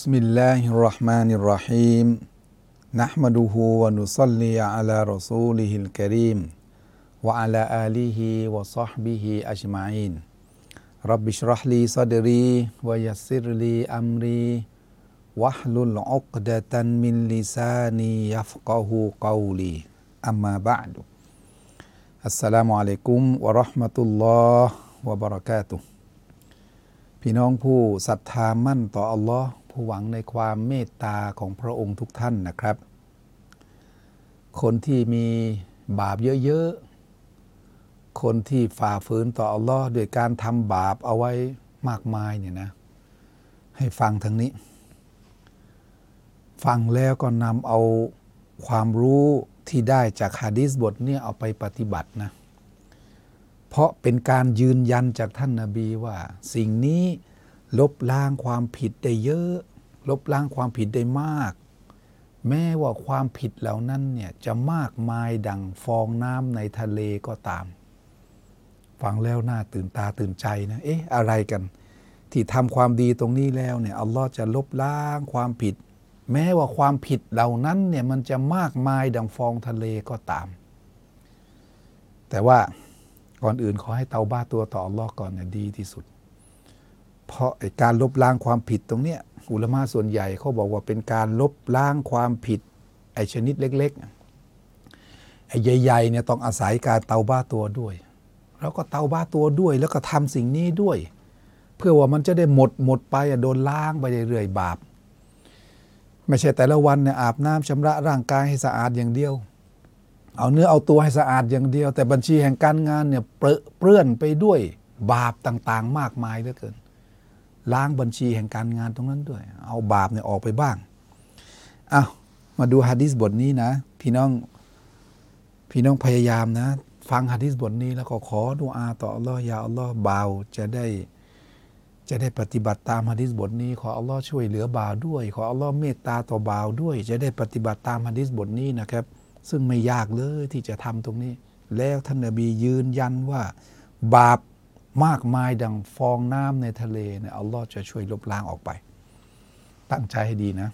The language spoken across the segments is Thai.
بسم الله الرحمن الرحيم نحمده ونصلي على رسوله الكريم وعلى آله وصحبه أجمعين رب اشرح لي صدري ويسر لي أمري واحلل عقدة من لساني يفقه قولي أما بعد السلام عليكم ورحمة الله وبركاته พี่น้องผู้ศรัทธามั่นต่ออัลลอฮ์ผู้ หวังในความเมตตาของพระองค์ทุกท่านนะครับ คนที่มีบาปเยอะๆ คนที่ฝ่าฝืนต่ออัลลอฮ์โดยการทำบาปเอาไว้มากมายเนี่ยนะ ให้ฟังทางนี้ ฟังแล้วก็นำเอาความรู้ที่ได้จากฮะดีษบทนี้เอาไปปฏิบัตินะ เพราะเป็นการยืนยันจากท่านนาบีว่า สิ่งนี้ ลบล้างความผิดได้เยอะ ลบล้างความผิดได้มาก แม้ว่าความผิดเหล่านั้นเนี่ยจะมากมายดังฟองน้ำในทะเลก็ตาม ฟังแล้วน่าตื่นตาตื่นใจนะ เอ๊ะ อะไรกัน ที่ทำความดีตรงนี้แล้วเนี่ยอัลลอฮ์จะลบล้างความผิด แม้ว่าความผิดเหล่านั้นเนี่ยมันจะมากมายดังฟองทะเลก็ตาม แต่ว่าก่อนอื่นขอให้เตาบ้าตัวต่ออัลลอฮ์ก่อนเนี่ยดีที่สุด เพราะไอการลบล้างความผิดตรงเนี้ยอุลมะส่วนใหญ่เขาบอกว่าเป็นการลบล้างความผิดไอชนิดเล็กๆไอใหญ่ๆเนี่ยต้องอาศัยการเตาบ้าตัวด้วย แล้วก็เตาบ้าตัวด้วย แล้วก็ทำสิ่งนี้ด้วย เพื่อว่ามันจะได้หมดหมดไปโดนล้างไปเรื่อยๆบาป ไม่ใช่แต่ละวันเนี่ยอาบน้ำชำระร่างกายให้สะอาดอย่างเดียว เอาเนื้อเอาตัวให้สะอาดอย่างเดียว แต่บัญชีแห่งการงานเนี่ยเปื้อนไปด้วยบาปต่างๆ มากมายเหลือเกิน ล้างบัญชีแห่งการงานตรงนั้นด้วย เอาบาปเนี่ยออกไปบ้างเอามาดูฮะดิษบทนี้นะ พี่น้องพี่น้องพยายามนะ ฟังฮะดิษบทนี้แล้วก็ขอดุอาต่ออัลลอฮ์ยาอัลลอฮ์บ่าวจะได้จะได้ปฏิบัติตามฮะดิษบทนี้ ขออัลลอฮ์ช่วยเหลือบ่าวด้วย ขออัลลอฮ์เมตตาต่อบ่าวด้วย จะได้ปฏิบัติตามฮะดิษบทนี้นะครับ ซึ่งไม่ยากเลยที่จะทำตรงนี้ แล้วท่านนบียืนยันว่า บาป มากมายดังฟองน้ำในทะเลเนี่ยอัลลอฮ์จะช่วยลบล้างออกไป ตั้งใจให้ดีนะ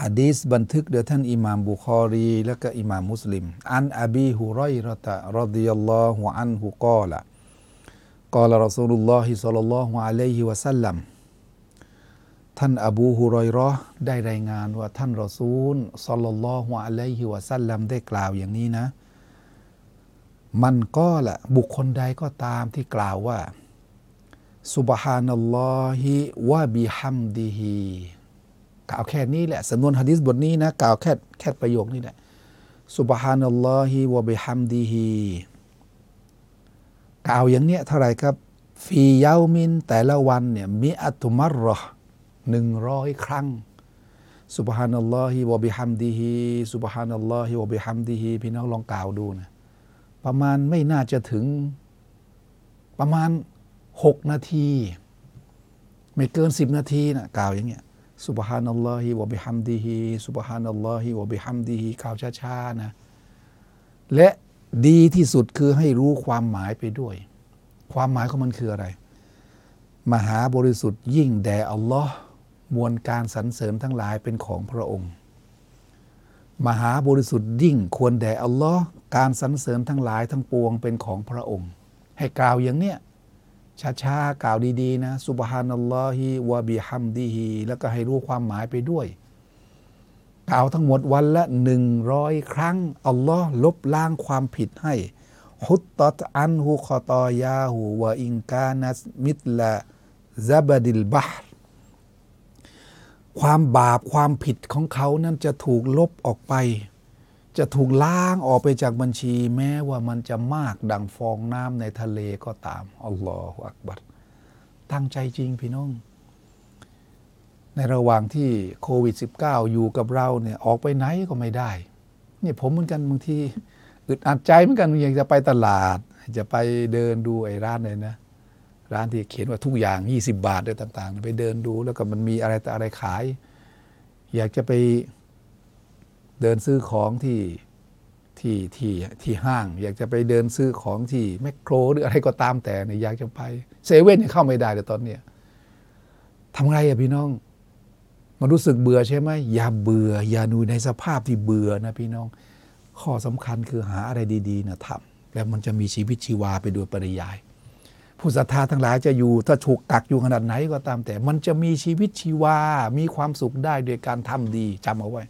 ฮะดีษบันทึกโดยท่านอิหม่ามบุคอรี และก็อิหม่ามมุสลิม อันอบีฮุไรรตะรดิยัลลอฮุอันฮุกอละกล่าวรอสูลุลลอฮิสัลลัลลอฮุอะลัยฮิวะสัลลัมท่านอบูฮุรอยรอได้รายงานว่าท่านรอซูลสัลลัลลอฮุอะลัยฮิวะสัลลัมได้กล่าวอย่างนี้นะ มันก็แหละบุคคลใดก็ตามที่กล่าวว่าสุบฮานัลลอฮิวะบิฮัมดิฮิกล่าวแค่นี้แหละสำนวนฮะดิษบทนี้นะกล่าวแค่แค่ประโยคนี้แหละสุบฮานัลลอฮิวะบิฮัมดิฮิกล่าวอย่างเนี้ยเท่าไหร่ครับفي يوم แต่ละวันเนี่ย مئة مرة หนึ่งร้อยครั้ง سبحان الله وبحمده سبحان الله وبحمده พี่น้องลองกล่าวดูนะ ประมาณไม่น่าจะถึงประมาณหกนาที ไม่เกินสิบนาทีนะกล่าวอย่างเงี้ย سبحان الله وبحمده سبحان الله وبحمده กล่าวช้าๆนะและดีที่สุดคือให้รู้ความหมายไปด้วย ความหมายของมันคืออะไร มหาบริสุทธิ์ยิ่งแด่อัลลอฮ์มวลการสรรเสริญทั้งหลายเป็นของพระองค์ มหาบริสุทธิ์ยิ่งควรแด่อัลลอฮ์การสรรเสริญทั้งหลายทั้งปวงเป็นของพระองค์ ให้กล่าวอย่างเนี้ยช้าๆกล่าวดีๆนะสุบฮานัลลอฮิวะบิฮัมดิฮิแล้วก็ให้รู้ความหมายไปด้วย กล่าวทั้งหมดวันละหนึ่งร้อยครั้ง อัลลอฮ์ลบล้างความผิดให้ حطت عنه خطاياه وإن كانت مثل زبد البحر ความบาปความผิดของเขานั้นจะถูกลบออกไป จะถูกล้างออกไปจากบัญชี แม้ว่ามันจะมากดังฟองน้ำในทะเลก็ตาม الله أكبر ตั้งใจจริงพี่น้อง ในระหว่างที่โควิด -19 อยู่กับเราเนี่ยออกไปไหนก็ไม่ได้เนี่ยผมเหมือนกันบางทีอึดอัดใจเหมือนกันอยากจะไปตลาด จะไปเดินดูไอ้ร้านเลยนะ ร้านที่เขียนว่าทุกอย่าง 20 บาทอะไรต่างๆ ไปเดินดูแล้วก็มันมีอะไรต่อะไรขาย อยากจะไปเดินซื้อของที่ที่ที่ที่ห้าง อยากจะไปเดินซื้อของที่แมคโครหรืออะไรก็ตามแต่เนี่ยอยากจะไปเซเว่นยังเข้าไม่ได้เลยตอนเนี้ยทำไงอะพี่น้องมันรู้สึกเบื่อใช่ไหมอย่าเบื่อ อย่าอยู่ในสภาพที่เบื่อนะพี่น้อง ข้อสำคัญคือหาอะไรดีๆนะทำแล้วมันจะมีชีวิตชีวาไปโดยปริยาย ผู้ศรัทธาทั้งหลายจะอยู่ถ้าถูกกักอยู่ขนาดไหนก็ตามแต่ มันจะมีชีวิตชีวา มีความสุขได้โดยการทำดีจำเอาไว้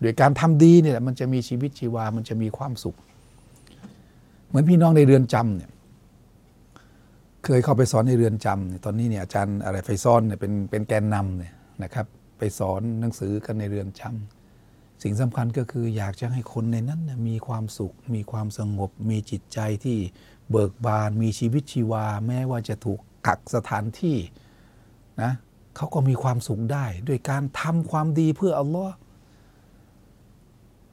โดยการทำดีเนี่ยมันจะมีชีวิตชีวา มันจะมีความสุข เหมือนพี่น้องในเรือนจำเนี่ย เคยเข้าไปสอนในเรือนจำเนี่ยตอนนี้เนี่ยอาจารย์อะไรไฟซ้อนเนี่ยเป็นเป็นแกนนำเนี่ยนะครับ ไปสอนหนังสือกันในเรือนจำสิ่งสำคัญก็คืออยากจะให้คนในนั้นมีความสุข มีความสงบ มีจิตใจที่ เบิกบานมีชีวิตชีวา แม้ว่าจะถูกกักสถานที่นะเขาก็มีความสุขได้ ด้วยการทำความดีเพื่ออัลลอฮ์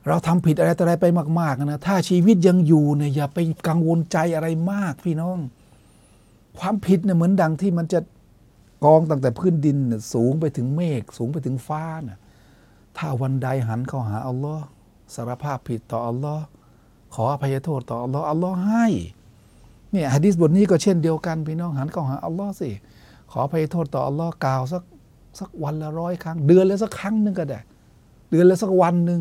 เราทำผิดอะไรต่ออะไรไปมาก ๆ นะ ถ้าชีวิตยังอยู่เนี่ยอย่าไปกังวลใจอะไรมากพี่น้อง ความผิดเนี่ยเหมือนดังที่มันจะกองตั้งแต่พื้นดินสูงไปถึงเมฆสูงไปถึงฟ้าน่ะถ้าวันใดหันเข้าหาอัลลอฮ์สารภาพผิดต่ออัลลอฮ์ขออภัยโทษต่ออัลลอฮ์อัลลอฮ์ให้ เนี่ยฮะดิษบทนี้ก็เช่นเดียวกันพี่น้องหันเข้าหาอัลลอฮ์สิขออภัยโทษต่ออัลลอฮ์กล่าวสักสักวันละร้อยครั้ง เดือนละสักครั้งหนึ่งก็ได้ เดือนละสักวันหนึ่ง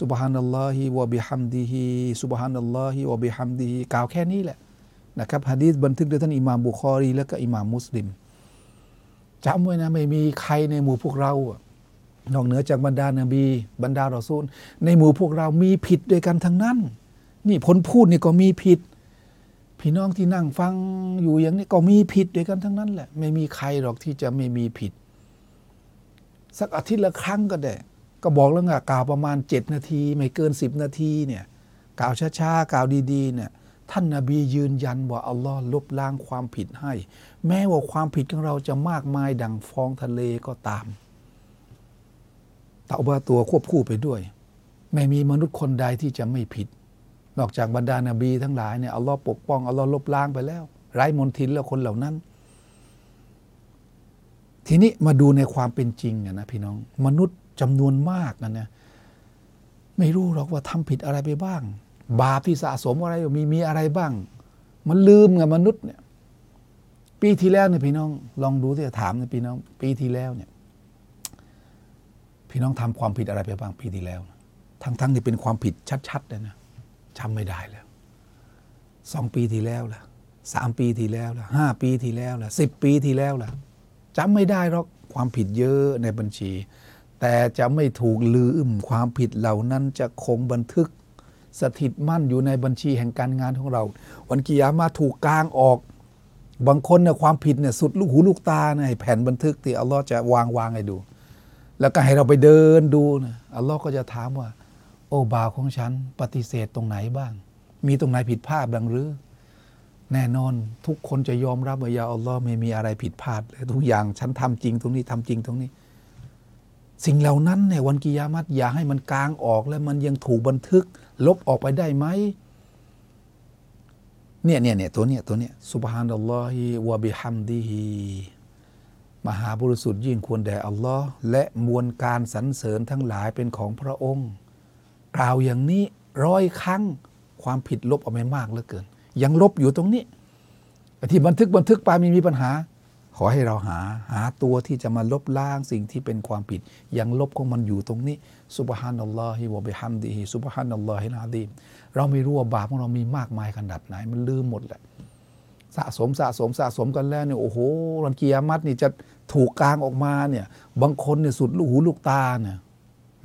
สุบฮานัลลอฮิวะบิฮัมดิฮิสุบฮานัลลอฮิวะบิฮัมดิฮิกล่าวแค่นี้แหละนะครับฮะดีษบันทึกโดยท่านอิหม่ามบุคอรี และก็อิหม่ามมุสลิมจำไว้นะไม่มีใครในหมู่พวกเราอะนอกเหนือจากบรรดานบีบรรดารอซูล ในหมู่พวกเรามีผิดด้วยกันทั้งนั้น นี่ผลพูดนี่ก็มีผิด พี่น้องที่นั่งฟังอยู่อย่างนี้ก็มีผิดด้วยกันทั้งนั้นแหละ ไม่มีใครหรอกที่จะไม่มีผิด สักอาทิตย์ละครั้งก็ได้ ก็บอกแล้วไงกล่าวประมาณ 7 นาที ไม่เกิน 10 นาทีเนี่ยกล่าวช้าๆกล่าวดีๆเนี่ยท่านนาบียืนยันว่าอัลลอฮ์ลบล้างความผิดให้ แม้ว่าความผิดของเราจะมากมายดังฟองทะเลก็ตามเตาบาตัวควบคู่ไปด้วย ไม่มีมนุษย์คนใดที่จะไม่ผิด นอกจากบรรดานาบีทั้งหลายเนี่ยอัลลอฮ์ปกป้องอัลลอฮ์ลบล้างไปแล้ว ไร้มนทินแล้วคนเหล่านั้น ทีนี้มาดูในความเป็นจริงนะพี่น้อง มนุษย์จำนวนมากนะเนี่ยไม่รู้หรอกว่าทำผิดอะไรไปบ้าง บาปที่สะสมอะไรมีมีอะไรบ้าง มันลืมไงมนุษย์เนี่ย ปีที่แล้วเนี่ยพี่น้อง ลองดูที่ถามเนี่ยพี่น้อง ปีที่แล้วเนี่ย พี่น้องทำความผิดอะไรไปบ้างปีที่แล้ว ทั้งทั้งที่เป็นความผิดชัดๆเลยนะ จำไม่ได้แล้วสองปีที่แล้วล่ะสามปีที่แล้วล่ะห้าปีที่แล้วล่ะสิบปีที่แล้วล่ะจำไม่ได้หรอกความผิดเยอะในบัญชี แต่จะไม่ถูกลืมความผิดเหล่านั้นจะคงบันทึก สถิตมั่นอยู่ในบัญชีแห่งการงานของเรา วันกิยามาถูกกลางออก บางคนเนี่ยความผิดเนี่ยสุดลูกหูลูกตาเนี่ยแผ่นบันทึกที่อัลลอฮ์จะวางวางให้ดู แล้วก็ให้เราไปเดินดูนะอัลลอฮ์ก็จะถามว่า โอ้บาวของฉัน ปฏิเสธตรงไหนบ้าง มีตรงไหนผิดพลาดดังหรือ แน่นอนทุกคนจะยอมรับว่ายาอัลลอฮ์ไม่มีอะไรผิดพลาดเลยทุกอย่างฉันทำจริงตรงนี้ทำจริงตรงนี้ สิ่งเหล่านั้นเนี่ยวันกิยามัตอย่าให้มันกลางออกแล้วมันยังถูกบันทึก ลบออกไปได้ไหมเนี่ยเนี่ยเนี่ยตัวเนี้ยตัวเนี้ยสุบฮานัลลอฮิวะบิฮัมดิฮิมหาบริสุทธิ์ยิ่งควรแด่อัลลอฮ์และมวลการสรรเสริญทั้งหลายเป็นของพระองค์ กล่าวอย่างนี้ร้อยครั้งความผิดลบออกไปมากเหลือเกิน ยังลบอยู่ตรงนี้ที่บันทึกบันทึกไปม่มีปัญหา ขอให้เราหาหาตัวที่จะมาลบล้างสิ่งที่เป็นความผิด ยังลบของมันอยู่ตรงนี้สุบฮานัลลอฮิวะบิฮัมดิฮิสุบฮานัลลอฮิลาดีมเราไม่รู้ว่าบาปของเรามีมากมายขนาดไหน มันลืมหมดแหละสะสมสะสมสะสมกันแล้วเนี่ยโอ้โหวันกิยามัตนี่จะถูกกลางออกมาเนี่ยบางคนเนี่ยสุดลูกหูลูกตาเนี่ย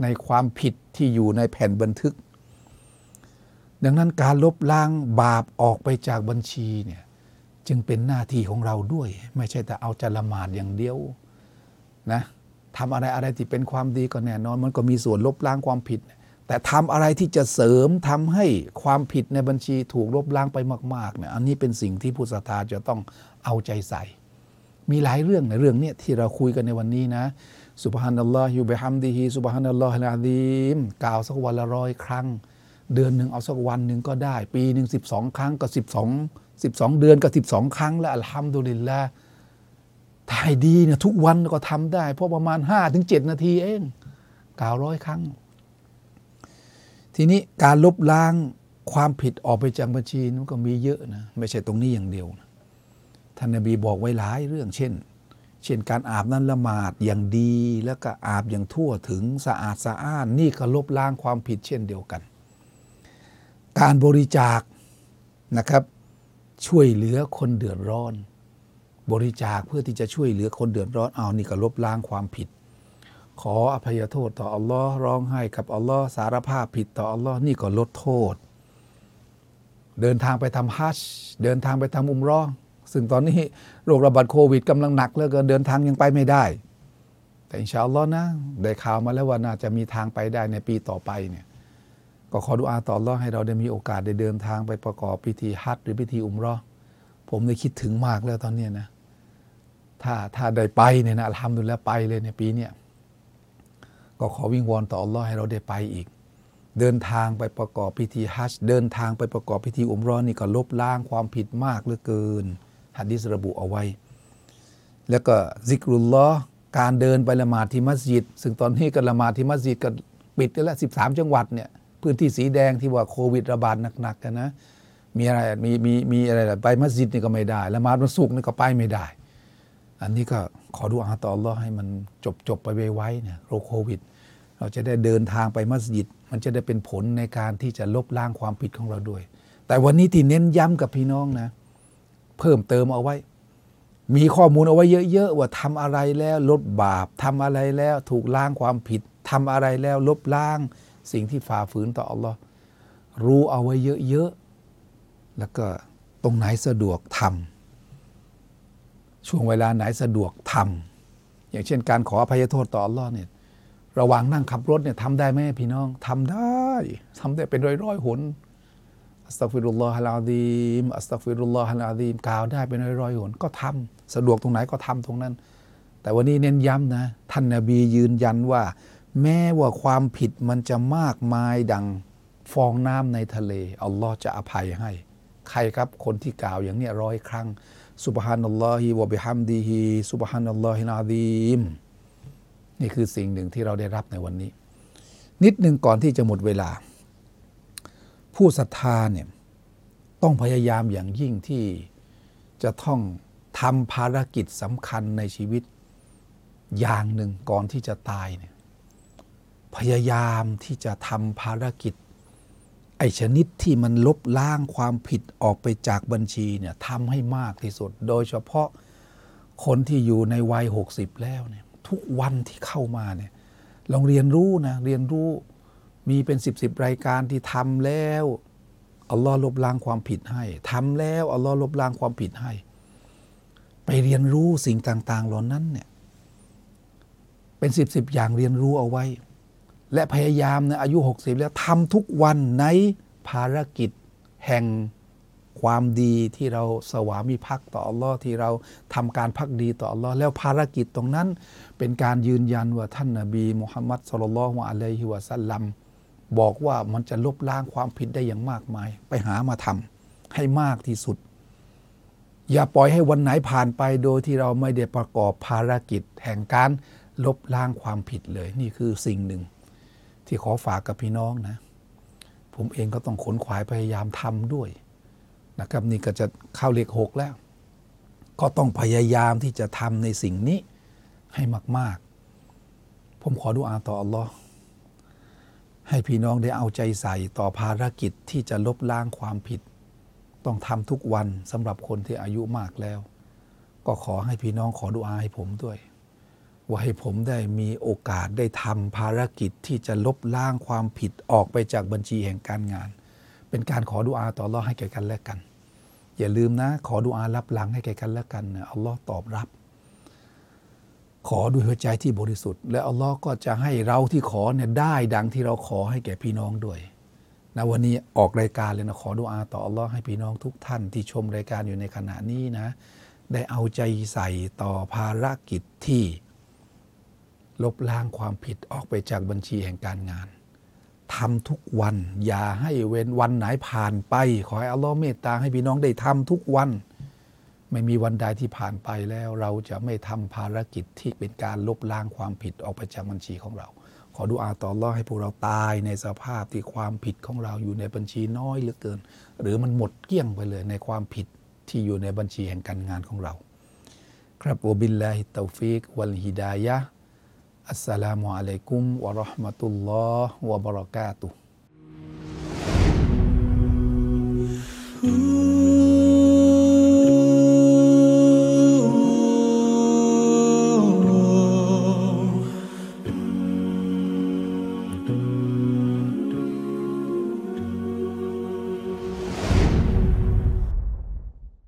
ในความผิดที่อยู่ในแผ่นบันทึก ดังนั้นการลบล้างบาปออกไปจากบัญชีเนี่ยจึงเป็นหน้าที่ของเราด้วย ไม่ใช่แต่เอาจะละหมาดอย่างเดียวนะทำอะไรอะไรที่เป็นความดีก็แน่นอน มันก็มีส่วนลบล้างความผิด แต่ทำอะไรที่จะเสริมทำให้ความผิดในบัญชีถูกลบล้างไปมากๆเนี่ยอันนี้เป็นสิ่งที่ผู้ศรัทธาจะต้องเอาใจใส่ มีหลายเรื่องในเรื่องเนี้ยที่เราคุยกันในวันนี้นะ สุบฮานัลลอฮิวะบิฮัมดิฮิสุบฮานัลลอฮิลาดีมกล่าวสักวันละร้อยครั้ง เดือนหนึ่งเอาสักวันหนึ่งก็ได้ ปีหนึ่งสิบสองครั้งก็สิบสองสิบสองเดือนก็สิบสองครั้ง แล้วอัลฮัมดุลิลละถ่ายดีเนี่ยทุกวันก็ทำได้เพราะประมาณห้าถึงเจ็ดนาทีเองกล่าวร้อยครั้ง ทีนี้การลบล้างความผิดออกไปจากบัญชีนั้นก็มีเยอะนะไม่ใช่ตรงนี้อย่างเดียวนะท่านนบีบอกไว้หลายเรื่องเช่น เช่นการอาบนั้นละหมาดอย่างดี แล้วก็อาบอย่างทั่วถึงสะอาดสะอ้าน นี่ก็ลบล้างความผิดเช่นเดียวกัน การบริจาคนะครับช่วยเหลือคนเดือดร้อน บริจาคเพื่อที่จะช่วยเหลือคนเดือดร้อนเอานี่ก็ลบล้างความผิด ขออภัยโทษต่ออัลลอฮ์ร้องไห้กับอัลลอฮ์สารภาพผิดต่ออัลลอฮ์นี่ก็ลดโทษ เดินทางไปทำฮัจญ์เดินทางไปทำอุมเรอ ซึ่งตอนนี้โรคระบาดโควิดกำลังหนักเหลือเกินเดินทางยังไปไม่ได้ แต่อินชาอัลลอฮ์นะได้ข่าวมาแล้วว่าน่าจะมีทางไปได้ในปีต่อไปเนี่ยก็ขอดุอาต่ออัลลอฮ์ให้เราได้มีโอกาสได้เดินทางไปประกอบพิธีฮัจหรือพิธีอุมรอผมได้คิดถึงมากแล้วตอนนี้นะถ้าถ้าได้ไปเนี่ยนะอัลฮัมดุลิลละไปเลยในปีเนี้ยก็ขอวิงวอนต่ออัลลอฮ์ให้เราได้ไปอีก เดินทางไปประกอบพิธีฮัจญ์เดินทางไปประกอบพิธีอุมรอนี่ก็ลบล้างความผิดมากเหลือเกิน หะดีษระบุเอาไว้ แล้วก็ซิกรุลลอการเดินไปละหมาดที่มัสยิด ซึ่งตอนนี้ก็ละหมาดที่มัสยิดก็ปิดไปแล้ว 13 จังหวัดเนี่ยพื้นที่สีแดงที่ว่าโควิดระบาดหนักๆกันนะมีอะไรมีมีมีอะไรไปมัสยิดนี่ก็ไม่ได้ละหมาดวันศุกร์นี่ก็ไปไม่ได้ อันนี้ก็ขอดูอาต่ออัลลอให้มันจบจบไปไวๆเนี่ยโรคโควิด เราจะได้เดินทางไปมัสยิด มันจะได้เป็นผลในการที่จะลบล้างความผิดของเราด้วย แต่วันนี้ที่เน้นย้ำกับพี่น้องนะ เพิ่มเติมเอาไว้ มีข้อมูลเอาไว้เยอะๆว่าทำอะไรแล้วลดบาปทำอะไรแล้วถูกล้างความผิดทำอะไรแล้วลบล้างสิ่งที่ฝ่าฝืนต่ออัลลอฮ์รู้เอาไว้เยอะๆแล้วก็ตรงไหนสะดวกทำช่วงเวลาไหนสะดวกทำอย่างเช่นการขออภัยโทษต่ออัลลอฮ์เนี่ยระหว่างนั่งขับรถเนี่ยทำได้ไหมพี่น้องทำได้ทำได้เป็นร้อยๆหน สตัฟิรุลลอฮะลาดีมอัสตัฟิรุลลอฮะลาดีมกล่าวได้เป็นร้อยๆหนก็ทำสะดวกตรงไหนก็ทำตรงนั้น แต่วันนี้เน้นย้ำนะ ท่านนาบียืนยันว่า แม้ว่าความผิดมันจะมากมายดังฟองน้ำในทะเล อัลลอฮ์จะอภัยให้ ใครครับคนที่กล่าวอย่างนี้ร้อยครั้งสุบฮานัลลอฮิวะบิฮัมดีฮิสุบฮานัลลอฮิลาดีมนี่คือสิ่งหนึ่งที่เราได้รับในวันนี้ นิดหนึ่งก่อนที่จะหมดเวลา ผู้ศรัทธาเนี่ยต้องพยายามอย่างยิ่งที่จะต้องทำภารกิจสำคัญในชีวิต อย่างหนึ่งก่อนที่จะตายเนี่ยพยายามที่จะทำภารกิจ ไอชนิดที่มันลบล้างความผิดออกไปจากบัญชีเนี่ยทำให้มากที่สุด โดยเฉพาะคนที่อยู่ในวัย 60 แล้วเนี่ยทุกวันที่เข้ามาเนี่ยลองเรียนรู้นะเรียนรู้ มีเป็นสิบสิบรายการที่ทำแล้วอัลลอฮ์ลบล้างความผิดให้ทำแล้วอัลลอฮ์ลบล้างความผิดให้ ไปเรียนรู้สิ่งต่างๆเหล่านั้นเนี่ยเป็นสิบสิบอย่างเรียนรู้เอาไว้ และพยายามนะอายุ 60 แล้วทำทุกวันในภารกิจแห่งความดีที่เราสวามิภักดิ์ต่ออัลลอฮ์ที่เราทำการพักดีต่ออัลลอฮ์แล้วภารกิจตรงนั้น เป็นการยืนยันว่าท่านนาบีมุฮัมมัดสุลลัลฮุอะลัยฮิวะสัลลัม บอกว่ามันจะลบล้างความผิดได้อย่างมากมาย ไปหามาทำให้มากที่สุด อย่าปล่อยให้วันไหนผ่านไปโดยที่เราไม่ได้ประกอบภารกิจ แห่งการลบล้างความผิดเลย นี่คือสิ่งหนึ่ง ที่ขอฝากกับพี่น้องนะ ผมเองก็ต้องขนขวายพยายามทำด้วยนะครับนี่ก็จะเข้าเลขหกแล้ว ก็ต้องพยายามที่จะทำในสิ่งนี้ให้มาก ๆ ผมขอดูอาต่ออัลลอฮ์ ให้พี่น้องได้เอาใจใส่ต่อภารกิจที่จะลบล้างความผิด ต้องทำทุกวันสำหรับคนที่อายุมากแล้ว ก็ขอให้พี่น้องขอดูอาให้ผมด้วย ว่าให้ผมได้มีโอกาสได้ทำภารกิจที่จะลบล้างความผิดออกไปจากบัญชีแห่งการงาน เป็นการขอดูอาต่ออัลลอฮ์ให้แก่กันและกัน อย่าลืมนะ ขอดูอารับหลังให้แก่กันและกันอัลลอฮ์ตอบรับ ขอด้วยหัวใจที่บริสุทธิ์ และอัลลอฮ์ก็จะให้เราที่ขอเนี่ยได้ดังที่เราขอให้แก่พี่น้องด้วยนะวันนี้ออกรายการเลยนะขอดุอาต่ออัลลอฮ์ให้พี่น้องทุกท่านที่ชมรายการอยู่ในขณะนี้นะ ได้เอาใจใส่ต่อภารกิจที่ ลบล้างความผิดออกไปจากบัญชีแห่งการงานทำทุกวัน อย่าให้เว้นวันไหนผ่านไป ขอให้อัลลอฮ์เมตตาให้พี่น้องได้ทำทุกวัน ไม่มีวันใดที่ผ่านไปแล้ว เราจะไม่ทำภารกิจที่เป็นการลบล้างความผิดออกไปจากบัญชีของเรา ขอดูอาต่ออัลลอให้พวกเราตายในสภาพที่ความผิดของเราอยู่ในบัญชีน้อยเหลือเกิน หรือมันหมดเกลี้ยงไปเลยในความผิดที่อยู่ในบัญชีแห่งการงานของเรา ครับวบิลลาฮิตาฟิกวัลฮิดายะอัสสลามุอะลัยกุมวะราะห์มะตุลลอฮ์วะบะเราะกาตุฮ์